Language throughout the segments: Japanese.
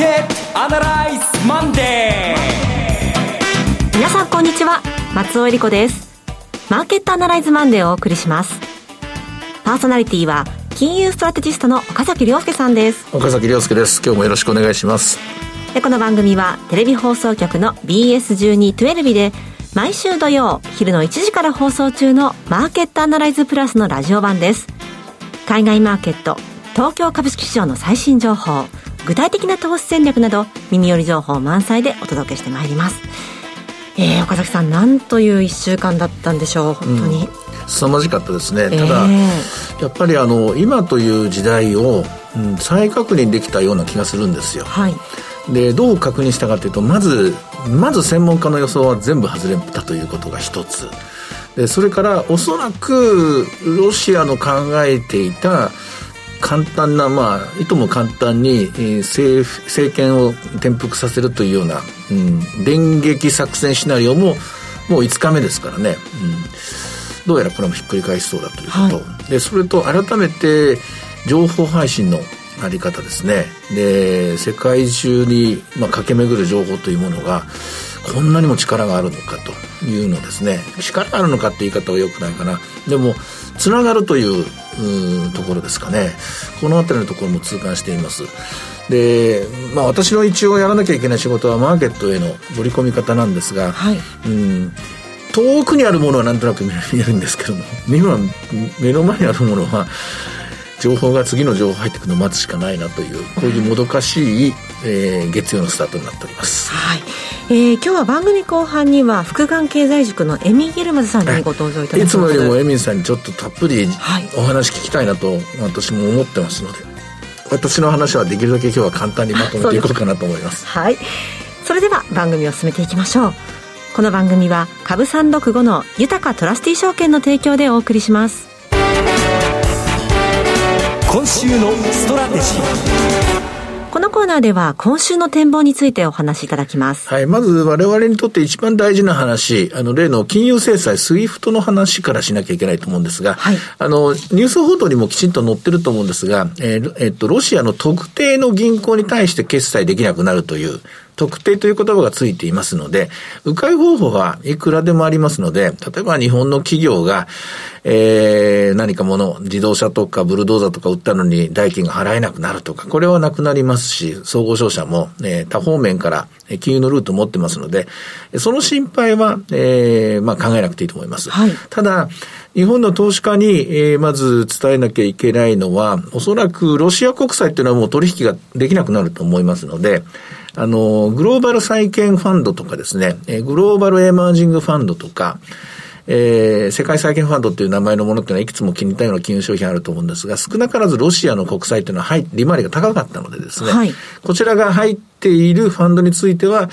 ケットアナライズマンデー。皆さんこんにちは松尾英里子です。マーケットアナライズマンデーをお送りします。パーソナリティは金融ストラテジストの岡崎良介さんです。岡崎良介です。今日もよろしくお願いします。でこの番組はテレビ放送局の BS1212 で毎週土曜昼の1時から放送中のマーケットアナライズプラスのラジオ版です。海外マーケット東京株式市場の最新情報具体的な投資戦略など耳寄り情報満載でお届けしてまいります。えー、岡崎さんなんという1週間だったんでしょう本当に、うん、凄まじかったですね、ただ、えー、やっぱりあの今という時代を、うん、再確認できたような気がするんですよ、はい、でどう確認したかというとまずまず専門家の予想は全部外れたということが一つ。でそれからおそらくロシアの考えていた簡単な、まあ、いとも簡単に、えー、政政権を転覆させるというような、うん、電撃作戦シナリオももう5日目ですからね、うん、どうやらこれもひっくり返しそうだということ、はい、でそれと改めて情報配信のあり方ですね。で世界中に、まあ、駆け巡る情報というものがこんなにも力があるのかというのですね。力があるのかって言い方はよくないかな。でもつながるというところですかね。この辺りのところも痛感しています。で、まあ、私の一応やらなきゃいけない仕事はマーケットへの盛り込み方なんですが、はい、うん。遠くにあるものはなんとなく見えるんですけども今目の前にあるものは情報が次の情報入ってくるのを待つしかないなというこういうもどかしい、えー、月曜のスタートになっております。はい。えー、今日は番組後半には福眼経済塾のエミ・ゲルマズさんにご登場いただきます。いつもよりもエミさんにちょっとたっぷりお話聞きたいなと私も思ってますので、私の話はできるだけ今日は簡単にまとめていこうかなと思います。はい。それでは番組を進めていきましょう。この番組は株三六五の豊かトラスティ証券の提供でお送りします。今週のストラテジーこのコーナーでは今週の展望についてお話しいただきます。はい。まず我々にとって一番大事な話、あの、例の金融制裁、スイフトの話からしなきゃいけないと思うんですが、はい。あの、ニュース報道にもきちんと載ってると思うんですが、えー、えっと、ロシアの特定の銀行に対して決済できなくなるという、特定という言葉がついていますので、迂回方法はいくらでもありますので、例えば日本の企業が、えー、何かもの、自動車とかブルドーザーとか売ったのに代金が払えなくなるとか、これはなくなりますし、総合商社も、えー、多方面から金融のルートを持ってますので、その心配は、えー、まあ考えなくていいと思います。はい、ただ、日本の投資家に、えー、まず伝えなきゃいけないのは、おそらくロシア国債っていうのはもう取引ができなくなると思いますので、あの、グローバル債券ファンドとかですね、えグローバルエマージングファンドとか、えー、世界債券ファンドっていう名前のものっていうのはいくつも気に入ったような金融商品あると思うんですが、少なからずロシアの国債っていうのは、はい、利回りが高かったのでですね、はい、こちらが入っているファンドについては、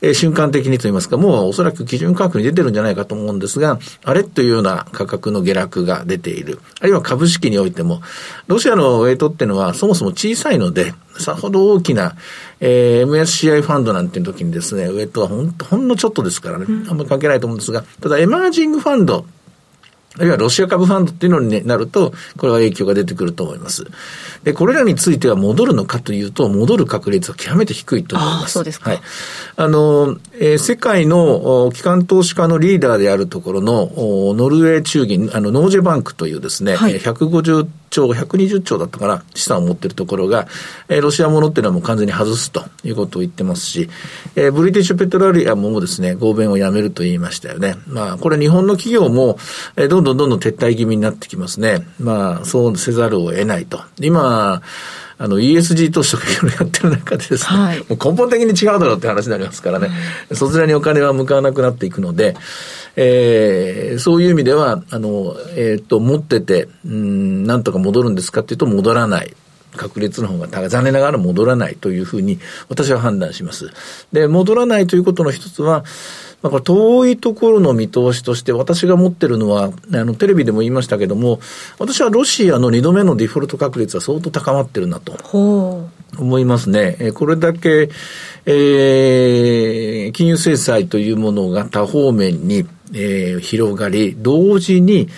えー、瞬間的にといいますか、もうおそらく基準価格に出てるんじゃないかと思うんですが、あれというような価格の下落が出ている。あるいは株式においても、ロシアのウェイトっていうのはそもそも小さいので、さほど大きな、えー、MSCI ファンドなんていう時にですね、ウェイトはほんほんのちょっとですからね、あんまり関係ないと思うんですが、ただエマージングファンド、あるいはロシア株ファンドっていうのになると、これは影響が出てくると思います。で、これらについては戻るのかというと、戻る確率は極めて低いと思います。そうですか。はい。あの、えー、世界の機関投資家のリーダーであるところの、ノルウェー中銀、あの、ノージェバンクというですね、はい、150兆、120兆だったかな、資産を持っているところが、えー、ロシアものっていうのはもう完全に外すということを言ってますし、えー、ブリティッシュペトロリアムもですね、合弁をやめると言いましたよね。まあ、これ日本の企業も、えー、どんどんどんどん撤退気味になってきますね。まあ、そうせざるを得ないと。今、あの ESG 投資とかいろいろやってる中でですね、はい、もう根本的に違うだろうって話になりますからね、そちらにお金は向かわなくなっていくので、えー、そういう意味では、あの、えっ、ー、と、持ってて、うん、なんとか戻るんですかっていうと戻らない。確率の方が。残念ながら戻らないというふうに私は判断します。で、戻らないということの一つは、だから遠いところの見通しとして私が持ってるのは、あの、テレビでも言いましたけども、私はロシアの2度目のデフォルト確率は相当高まってるなと。思いますね。これだけ、えー、金融制裁というものが多方面に、えー、広がり、同時に、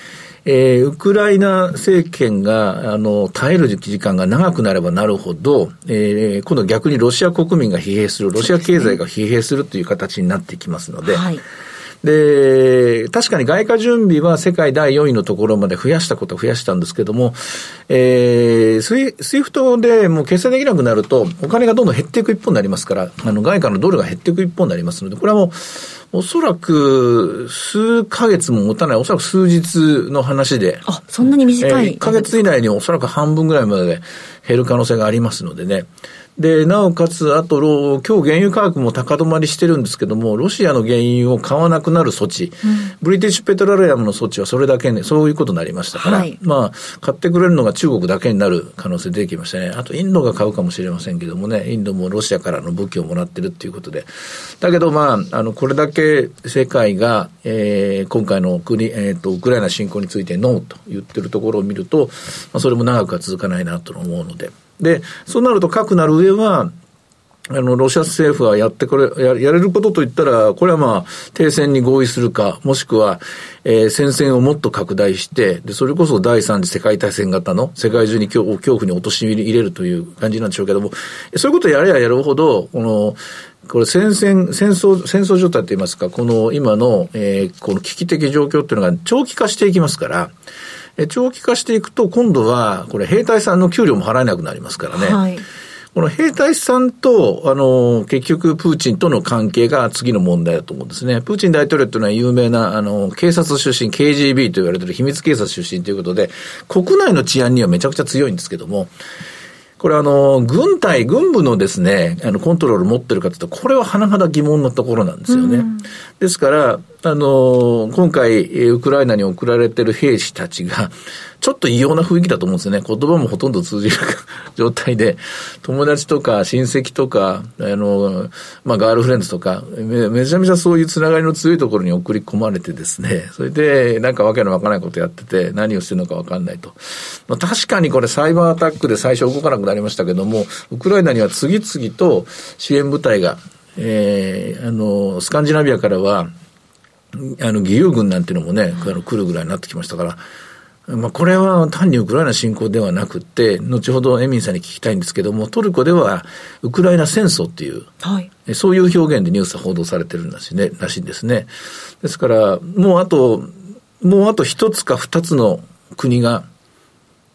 えー、ウクライナ政権が、あの、耐える時間が長くなればなるほど、えー、今度逆にロシア国民が疲弊する、ロシア経済が疲弊するという形になってきますので、はい。で、確かに外貨準備は世界第4位のところまで増やしたことは増やしたんですけども、えー、スイスイフトでもう決済できなくなると、お金がどんどん減っていく一方になりますから、あの、外貨のドルが減っていく一方になりますので、これはもう、おそらく数ヶ月も持たない、おそらく数日の話で。あ、そんなに短い、えー、1ヶ月以内におそらく半分ぐらいまで減る可能性がありますのでね。で、なおかつ、あと、今日原油価格も高止まりしてるんですけども、ロシアの原油を買わなくなる措置、うん、ブリティッシュペトロリアムの措置はそれだけね、そういうことになりましたから、はい、まあ、買ってくれるのが中国だけになる可能性出てきましたね。あと、インドが買うかもしれませんけどもね、インドもロシアからの武器をもらってるっていうことで。だけど、まあ、あの、これだけ世界が、えー、今回の国、えっ、ー、と、ウクライナ侵攻についてノーと言ってるところを見ると、まあ、それも長くは続かないなと思うので。で、そうなると核なる上は、あの、ロシア政府はやってこれ、ややれることといったら、これはまあ、停戦に合意するか、もしくは、えー、戦線をもっと拡大して、で、それこそ第三次世界大戦型の世界中に恐恐怖に落とし入れるという感じなんでしょうけども、そういうことをやればやるほど、この、これ戦線、戦争、戦争状態といいますか、この今の、えー、この危機的状況っていうのが長期化していきますから、長期化していくと、今度は、これ兵隊さんの給料も払えなくなりますからね。はいこの兵隊さんと、あの、結局、プーチンとの関係が次の問題だと思うんですね。プーチン大統領というのは有名な、あの、警察出身、KGB と言われている秘密警察出身ということで、国内の治安にはめちゃくちゃ強いんですけども、これあの、軍隊、軍部のですね、あの、コントロール持ってるかというと、これは甚だ疑問のところなんですよね。うん、ですから、あの、今回、ウクライナに送られてる兵士たちが、ちょっと異様な雰囲気だと思うんですよね。言葉もほとんど通じる状態で、友達とか親戚とか、あの、まあ、ガールフレンズとかめ、めちゃめちゃそういうつながりの強いところに送り込まれてですね、それで、なんかわけのわからないことやってて、何をしてるのかわかんないと。まあ、確かにこれサイバーアタックで最初動かなくなりましたけども、ウクライナには次々と支援部隊が、えー、あの、スカンジナビアからは、あの、義勇軍なんていうのもね、あの来るぐらいになってきましたから、まあ、これは単にウクライナ侵攻ではなくて、後ほどエミンさんに聞きたいんですけども、トルコではウクライナ戦争っていう、はい、そういう表現でニュースは報道されてるんだしね、らしいんですね。ですから、もうあと、もうあと一つか二つの国が、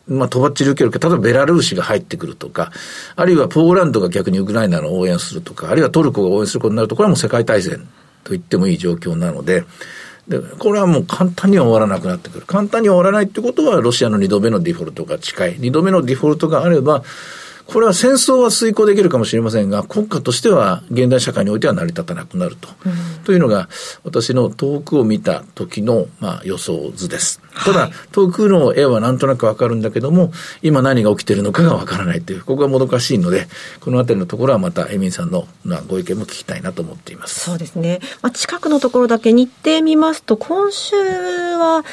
まあ、とばっちり受けるけど、例えばベラルーシが入ってくるとか、あるいはポーランドが逆にウクライナの応援するとか、あるいはトルコが応援することになると、これはもう世界大戦と言ってもいい状況なので、で、これはもう簡単には終わらなくなってくる。簡単に終わらないってことは、ロシアの二度目のデフォルトが近い。二度目のデフォルトがあれば、これは戦争は遂行できるかもしれませんが、国家としては現代社会においては成り立たなくなると。うん、というのが、私の遠くを見た時の、まあ、予想図です。ただ、遠くの絵はなんとなくわかるんだけども、今何が起きているのかがわからないという、ここがもどかしいので、このあたりのところはまた、エミンさんの、まあ、ご意見も聞きたいなと思っています。そうですね。まあ、近くのところだけ日程見ますと、今週は、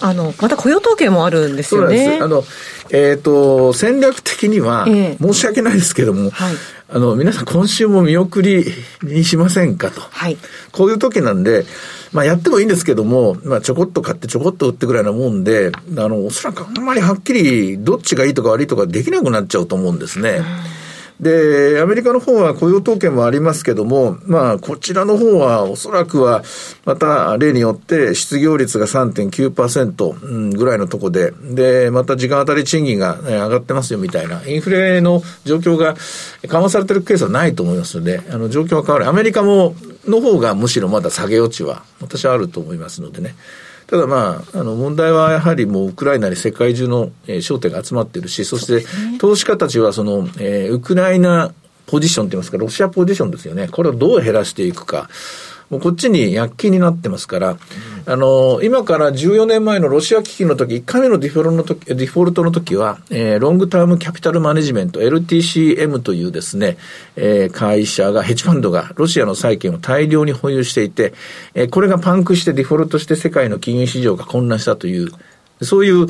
あの、また雇用統計もあるんですよね。あの、えっ、ー、と、戦略的には、申し訳ないですけども、はい、あの、皆さん今週も見送りにしませんかと。はい。こういう時なんで、まあやってもいいんですけども、まあちょこっと買ってちょこっと売ってぐらいなもんで、あの、おそらくあんまりはっきりどっちがいいとか悪いとかできなくなっちゃうと思うんですね。うんで、アメリカの方は雇用統計もありますけども、まあ、こちらの方はおそらくは、また例によって失業率が3.9%ぐらいのとこで、で、また時間当たり賃金が上がってますよみたいな、インフレの状況が緩和されてるケースはないと思いますので、あの、状況は変わる。アメリカも、の方がむしろまだ下げ余地は、私はあると思いますのでね。ただまあ、あの問題はやはりもうウクライナに世界中の、えー、焦点が集まっているし、そして投資家たちはその、えー、ウクライナポジションといいますか、ロシアポジションですよね。これをどう減らしていくか。もうこっちに躍起になってますから、あの、今から14年前のロシア危機の時、1回目のデフォルトの時、デフォルトの時は、えー、ロングタームキャピタルマネジメント、LTCM というですね、えー、会社が、ヘッジファンドがロシアの債券を大量に保有していて、えー、これがパンクしてデフォルトして世界の金融市場が混乱したという、そういう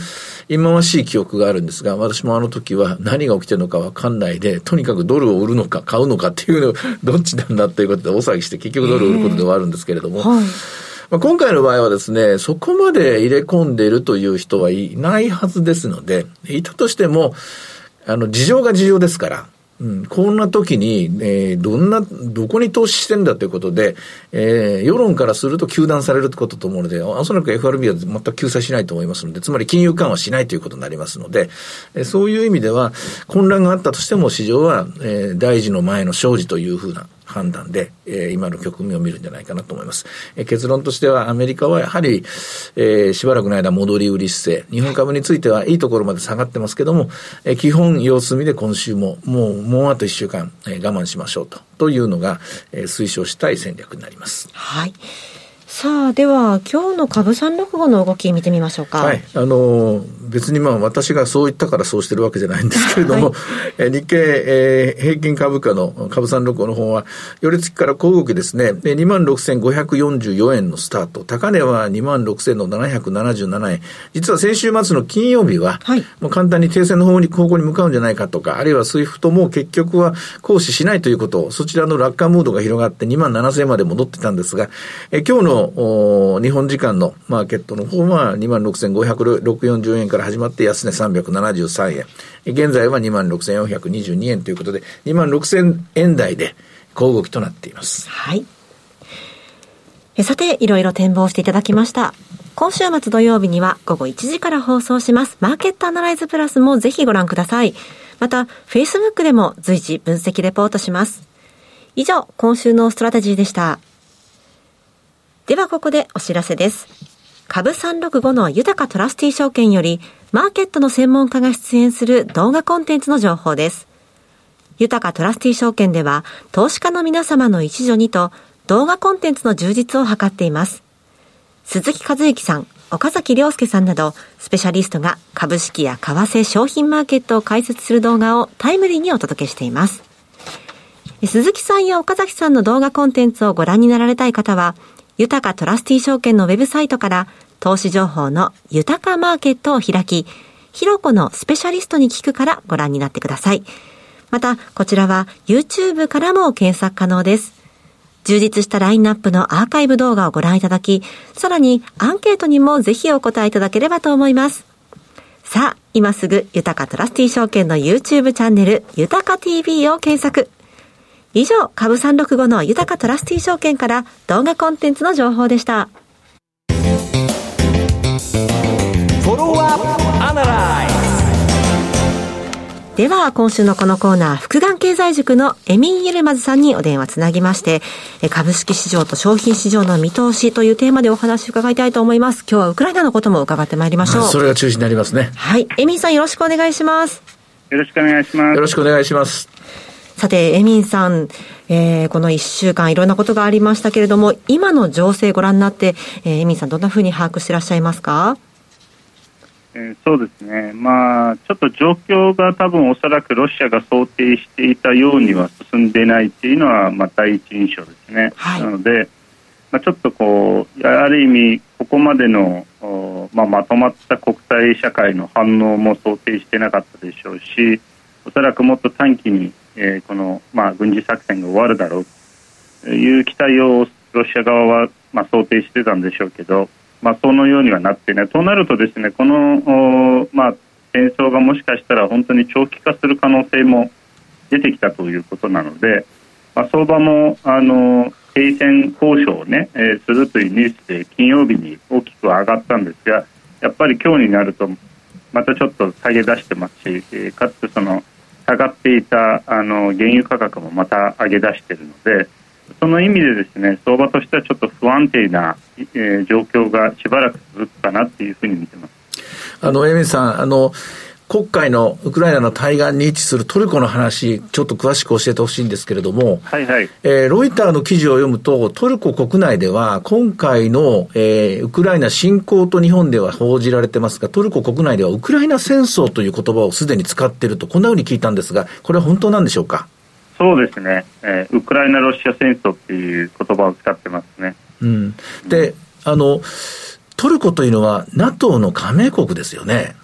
忌まわしい記憶があるんですが、私もあの時は何が起きてるのかわかんないで、とにかくドルを売るのか買うのかっていうの、どっちなんだということで大騒ぎして結局ドルを売ることで終わるんですけれども、はい。まあ、今回の場合はですね、そこまで入れ込んでいるという人はいないはずですので、いたとしても、あの、事情が事情ですから、うん、こんな時に、えー、どんな、どこに投資してんだということで、えー、世論からすると糾弾されるってことと思うので、おそらく FRB は全く救済しないと思いますので、つまり金融緩和しないということになりますので、えー、そういう意味では、混乱があったとしても市場は、えー、大事の前の生事というふうな判断で、えー、今の局面を見るんじゃないかなと思います。えー、結論としてはアメリカはやはり、えー、しばらくの間戻り売り姿勢、日本株についてはいいところまで下がってますけども、えー、基本様子見で今週ももう、もうあと1週間、えー、我慢しましょうと、というのが、えー、推奨したい戦略になります。はい。さあ、では、今日の株365の動き見てみましょうか。はい。あの、別にまあ私がそう言ったからそうしてるわけじゃないんですけれども、はい、日経、えー、平均株価の株365の方は、より月から小動きですね、26,544円のスタート、高値は26,777円。実は先週末の金曜日は、はい、もう簡単に停戦の方に、方向に向かうんじゃないかとか、あるいはスイフトも結局は行使しないということ、そちらの楽観ムードが広がって2万7000円まで戻ってたんですが、えー、今日の日本時間のマーケットの方は26,540円から始まって安値373円。現在は26,422円ということで、26,000円台で小動きとなっています。はい。えさて、いろいろ展望していただきました。今週末土曜日には午後1時から放送します。マーケットアナライズプラスもぜひご覧ください。また、Facebook でも随時分析レポートします。以上、今週のストラテジーでした。ではここでお知らせです。株365の豊トラスティ証券より、マーケットの専門家が出演する動画コンテンツの情報です。豊トラスティ証券では、投資家の皆様の一助にと、動画コンテンツの充実を図っています。鈴木和之さん、岡崎亮介さんなど、スペシャリストが株式や為替商品マーケットを解説する動画をタイムリーにお届けしています。鈴木さんや岡崎さんの動画コンテンツをご覧になられたい方は、豊かトラスティ証券のウェブサイトから投資情報の豊かマーケットを開き、ひろこのスペシャリストに聞くからご覧になってください。また、こちらは YouTube からも検索可能です。充実したラインナップのアーカイブ動画をご覧いただき、さらにアンケートにもぜひお答えいただければと思います。さあ、今すぐ、豊かトラスティ証券の YouTube チャンネル、豊か TV を検索。以上、株365の豊かトラスティ証券から動画コンテンツの情報でした。では、今週のこのコーナー、福眼経済塾のエミン・ユルマズさんにお電話つなぎまして、株式市場と商品市場の見通しというテーマでお話を伺いたいと思います。今日はウクライナのことも伺ってまいりましょう。それが中心になりますね。はい。エミンさんよろしくお願いします。よろしくお願いします。よろしくお願いします。さて、エミンさん、えー、この1週間いろんなことがありましたけれども、今の情勢ご覧になって、えー、エミンさんどんなふうに把握していらっしゃいますか？えー、そうですね、まあ、ちょっと状況が多分おそらくロシアが想定していたようには進んでないっていうのは、まあ、第一印象ですね。はい、なので、まあ、ちょっとこう、ある意味、ここまでの、まあ、まとまった国際社会の反応も想定してなかったでしょうし、おそらくもっと短期にえー、この、まあ、軍事作戦が終わるだろうという期待をロシア側は、まあ、想定してたんでしょうけど、まあ、そのようにはなってねとなるとですねこの、まあ、戦争がもしかしたら本当に長期化する可能性も出てきたということなので、まあ、相場もあの停戦交渉をね、えー、するというニュースで金曜日に大きく上がったんですがやっぱり今日になるとまたちょっと下げ出してますし、えー、かつその下がっていたあの原油価格もまた上げ出しているのでその意味でですね相場としてはちょっと不安定な、えー、状況がしばらく続くかなっていうふうに見てます。あの、エミさん、あの、黒海のウクライナの対岸に位置するトルコの話、ちょっと詳しく教えてほしいんですけれども、はいはいえー、ロイターの記事を読むと、トルコ国内では、今回の、えー、ウクライナ侵攻と日本では報じられてますが、トルコ国内ではウクライナ戦争という言葉をすでに使っていると、こんなふうに聞いたんですが、これは本当なんでしょうか？そうですね、えー、ウクライナ・ロシア戦争っていう言葉を使ってますね。うん、で、あの、トルコというのは NATO の加盟国ですよね。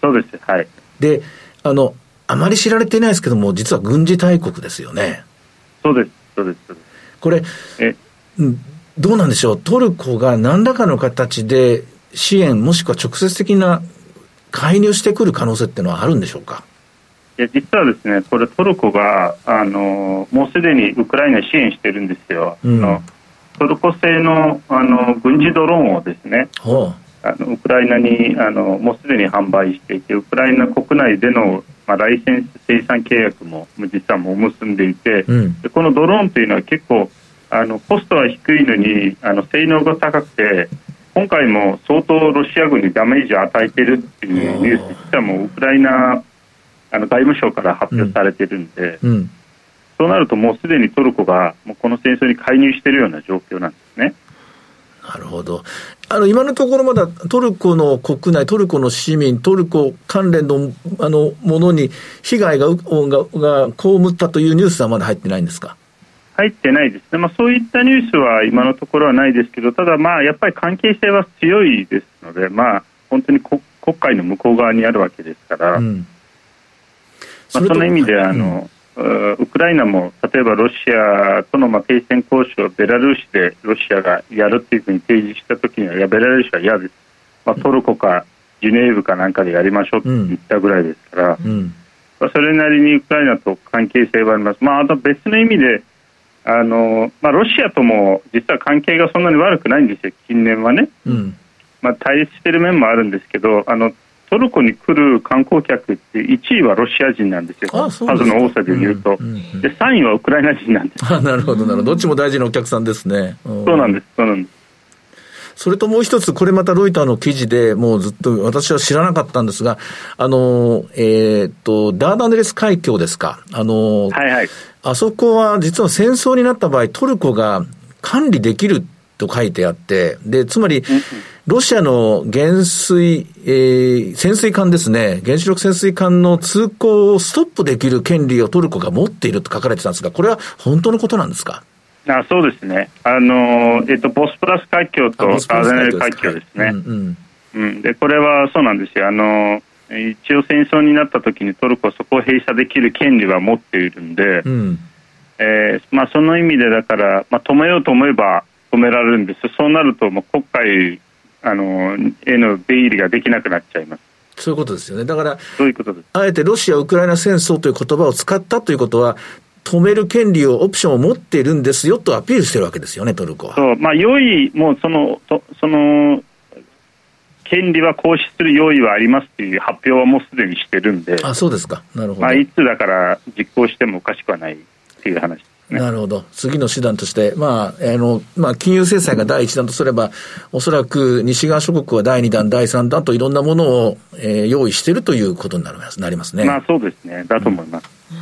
そうです、はい。で、あの、あまり知られていないですけども、実は軍事大国ですよね。そうです、そうです。これ、え、うん、どうなんでしょう、トルコが何らかの形で支援、もしくは直接的な介入してくる可能性っていうのはあるんでしょうか？いや実はですね、これトルコがあのもうすでにウクライナ支援してるんですよ。うん、のトルコ製のあの軍事ドローンをですね、あのウクライナにあのもうすでに販売していて、ウクライナ国内での、まあ、ライセンス生産契約も実はもう結んでいて、うん、でこのドローンというのは結構あのコストは低いのにあの性能が高くて今回も相当ロシア軍にダメージを与えているっていうニュース実はもうウクライナあの外務省から発表されているんで、うん。うん、そうなるともうすでにトルコがもうこの戦争に介入しているような状況なんですね。なるほど。あの、今のところまだトルコの国内、トルコの市民、トルコ関連の、あの、ものに被害が、が、が被ったというニュースはまだ入ってないんですか？入ってないですね、まあ、そういったニュースは今のところはないですけど、ただ、まあやっぱり関係性は強いですので、まあ、本当に国会の向こう側にあるわけですから、うん、まあ、その意味であの、うん、ウクライナも例えばロシアとのまあ停戦交渉をベラルーシでロシアがやるというふうに提示したときには、いや、ベラルーシは嫌です、まあ、トルコかジュネーブかなんかでやりましょうと言ったぐらいですから、うん、まあ、それなりにウクライナと関係性はあります。まあ、あと別の意味であのまあ、ロシアとも実は関係がそんなに悪くないんですよ、近年はね。うん、まあ、対立している面もあるんですけどあのトルコに来る観光客って1位はロシア人なんですよ、数の多さでいうと、うんうんうん、で3位はウクライナ人なんですあなるほどなるほど、どっちも大事なお客さんですね。そうなんです、そうなんです。それともう一つ、これまたロイターの記事でもうずっと私は知らなかったんですが、あの、えー、っと、ダーダネレス海峡ですか。あの、はいはい。あそこは実は戦争になった場合、トルコが管理できると書いてあって、で、つまり、ロシアの原水、えー、潜水艦ですね、原子力潜水艦の通行をストップできる権利をトルコが持っていると書かれてたんですが、これは本当のことなんですか？あそうですね、あのえっと、ボスプラス海峡とガーデネル海峡。ですね、うん。うん、でこれはそうなんですよ。あの、一応戦争になった時にトルコはそこを閉鎖できる権利は持っているんで、うん、えー、まあ、その意味でだから、まあ、止めようと思えば止められるんです。そうなるともう国会あのへの出入りができなくなっちゃいます。そういうことですよね。だから、そういうことです。あえてロシア・ウクライナ戦争という言葉を使ったということは、止める権利を、オプションを持っているんですよとアピールしてるわけですよね、トルコは。そう、まあ、良い、もうその、とその、権利は行使する用意はありますっていう発表はもうすでにしてるんで、あそうですか、なるほど。まあ、いつだから実行してもおかしくはないっていう話。ね、なるほど。次の手段として、まあ、あの、まあ、金融制裁が第一弾とすれば、おそらく西側諸国は第二弾、第三弾といろんなものを、えー、用意しているということになりますなりますね。まあ、そうですね。だと思います。うん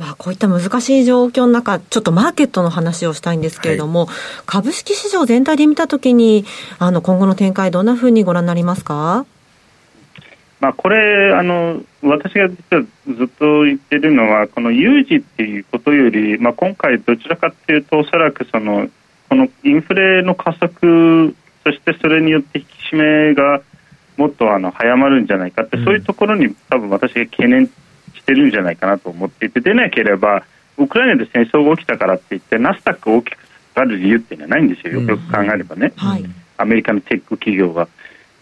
まあ、こういった難しい状況の中、ちょっとマーケットの話をしたいんですけれども、はい、株式市場全体で見たときに、あの今後の展開、どんなふうにご覧になりますか？まあ、これあの、私が実はずっと言ってるのは、この有事っていうことより、まあ、今回、どちらかというと、おそらくそのこのインフレの加速、そしてそれによって引き締めがもっとあの早まるんじゃないかって、そういうところに多分私が懸念してるんじゃないかなと思っていて、でなければ、ウクライナで戦争が起きたからっていって、ナスダックを大きく下がる理由っていうのはないんですよ、よくよく考えればね、うん。はい、アメリカのテック企業が。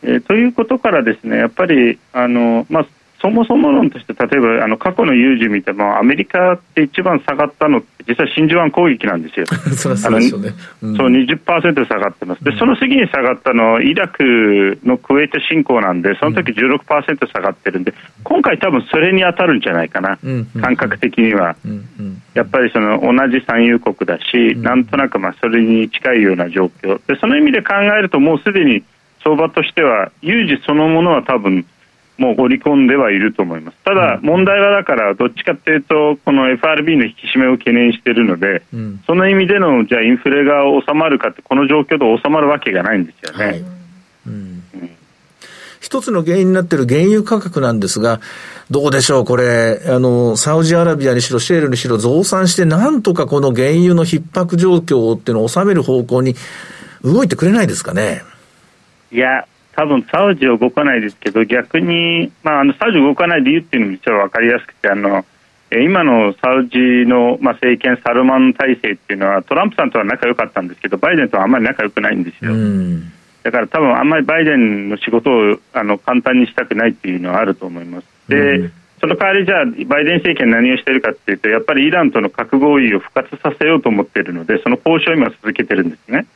えー、ということからですねやっぱりあの、まあ、そもそも論として例えばあの過去の有事見てもアメリカって一番下がったのって実は真珠湾攻撃なんですよ。そそうですよね。うん、そう20%下がってます。でその次に下がったのイラクのクウェート侵攻なんでその時16%下がってるんで今回多分それに当たるんじゃないかな、感覚的には。やっぱりその同じ産油国だし、なんとなくまあそれに近いような状況でその意味で考えるともうすでに相場としては有事そのものは多分もう織り込んではいると思います。ただ、問題はだから、どっちかというと、この FRB の引き締めを懸念しているので、うん、その意味での、じゃあ、インフレが収まるかって、この状況で収まるわけがないんですよね。はいうん、一つの原因になっている原油価格なんですが、どうでしょう、これ、あの、サウジアラビアにしろ、シェールにしろ、増産して、なんとかこの原油の逼迫状況っていうのを収める方向に動いてくれないですかね。いや、多分サウジは動かないですけど逆に、まあ、あのサウジ動かない理由っていうのも実は分かりやすくてあの今のサウジの、まあ、政権、サルマン体制っていうのは、トランプさんとは仲良かったんですけど、バイデンとはあんまり仲良くないんですよ。だから多分あんまりバイデンの仕事をあの簡単にしたくないっていうのはあると思います。で、その代わりじゃあ、バイデン政権何をしているかっていうと、やっぱりイランとの核合意を復活させようと思っているので、その交渉を今続けてるんですね。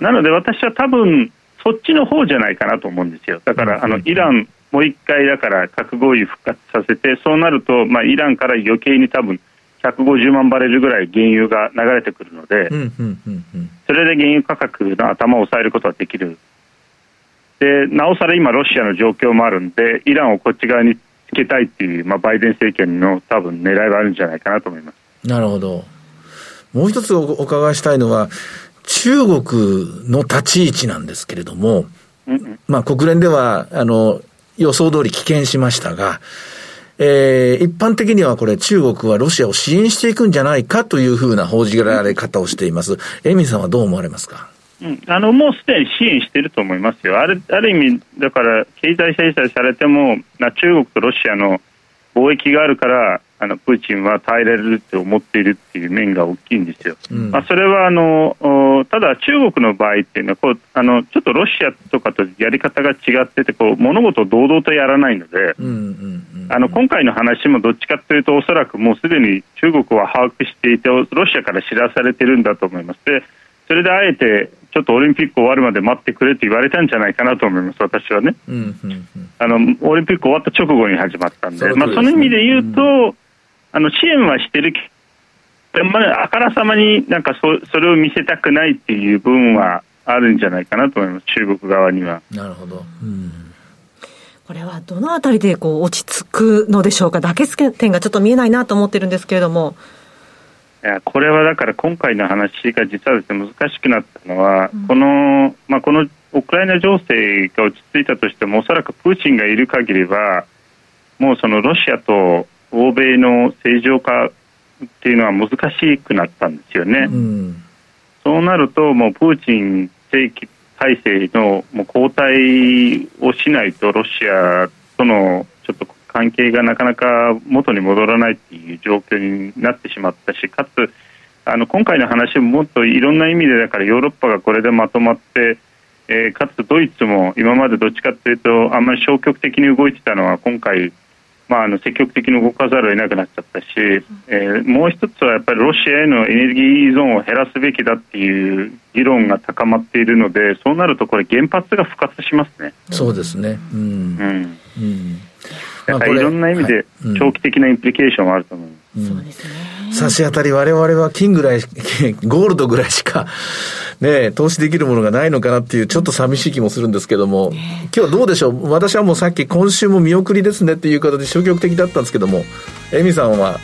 なので私は多分、そっちの方じゃないかなと思うんですよ。だから、あの、イラン、もう一回だから核合意復活させて、そうなると、まあ、イランから余計に多分、150万バレルぐらい原油が流れてくるので、それで原油価格の頭を抑えることはできる。で、なおさら今、ロシアの状況もあるんで、イランをこっち側につけたいっていう、まあ、バイデン政権の多分狙いがあるんじゃないかなと思います。なるほど。もう一つお伺いしたいのは、中国の立ち位置なんですけれども、うんうん、まあ国連では、あの、予想通り棄権しましたが、えー、一般的にはこれ中国はロシアを支援していくんじゃないかというふうな報じられ方をしています。エミさんはどう思われますか？うん、あのもうすでに支援していると思いますよ、あるある意味、だから経済制裁されても、中国とロシアの貿易があるから、あのプーチンは耐えられるって思っているっていう面が大きいんですよ。うん、まあ、それはあのただ、中国の場合っていうのはこうあのちょっとロシアとかとやり方が違っててこう物事を堂々とやらないので、あの今回の話もどっちかというとおそらくもうすでに中国は把握していてロシアから知らされてるんだと思います。でそれであえてちょっとオリンピック終わるまで待ってくれと言われたんじゃないかなと思います、私はね。あのオリンピック終わった直後に始まったんで、そ、ね、まあ、その意味で言うと、うんあの支援はしてるでもあからさまになんかそそれを見せたくないっていう部分はあるんじゃないかなと思います、中国側には。なるほど、うんこれはどのあたりでこう落ち着くのでしょうか、妥結点がちょっと見えないなと思ってるんですけれども。いやこれはだから今回の話が実はです、ね、難しくなったのは、うん、このまあ、このウクライナ情勢が落ち着いたとしてもおそらくプーチンがいる限りはもうそのロシアと欧米の正常化っていうのは難しくなったんですよね。うん、そうなるともうプーチン正規体制のもう交代をしないとロシアとのちょっと関係がなかなか元に戻らないっていう状況になってしまったしかつあの今回の話ももっといろんな意味でだからヨーロッパがこれでまとまって、えー、かつドイツも今までどっちかというとあんまり消極的に動いてたのは今回まあ、あの積極的に動かざるを得なくなっちゃったし、えー、もう一つはやっぱりロシアへのエネルギー依存を減らすべきだっていう議論が高まっているのでそうなるとこれ原発が復活しますね。そうですね、うん。うん。うん、だからいろんな意味で長期的なインプリケーションはあると思います。うん、そうですね。差し当たり我々は金ぐらい、ゴールドぐらいしか、ね、投資できるものがないのかなっていう、ちょっと寂しい気もするんですけども、今日どうでしょう？私はもうさっき今週も見送りですねっていう形で消極的だったんですけども、エミさんは、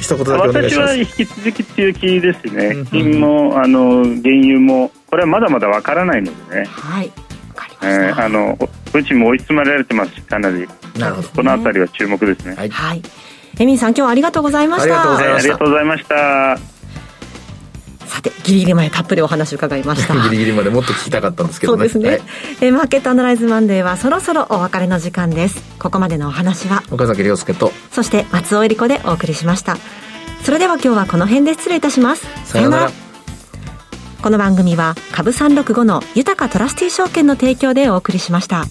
一言だけお願いします。私は引き続き強気ですね。金も、あの、原油も、これはまだまだわからないのでね。はい。えー、あのプーチンも追い詰められてますしかなり。なるほど、この辺りは注目ですね。はい、はいエミンさん今日はありがとうございました。ありがとうございました。さてギリギリまでたっぷりお話伺いました。ギリギリまでもっと聞きたかったんですけどね。そうですね、はい、えマーケットアナライズマンデーはそろそろお別れの時間です。ここまでのお話は岡崎亮介とそして松尾恵理子でお送りしました。それでは今日はこの辺で失礼いたします。さようなら。この番組は株365の豊かトラスティ証券の提供でお送りしました。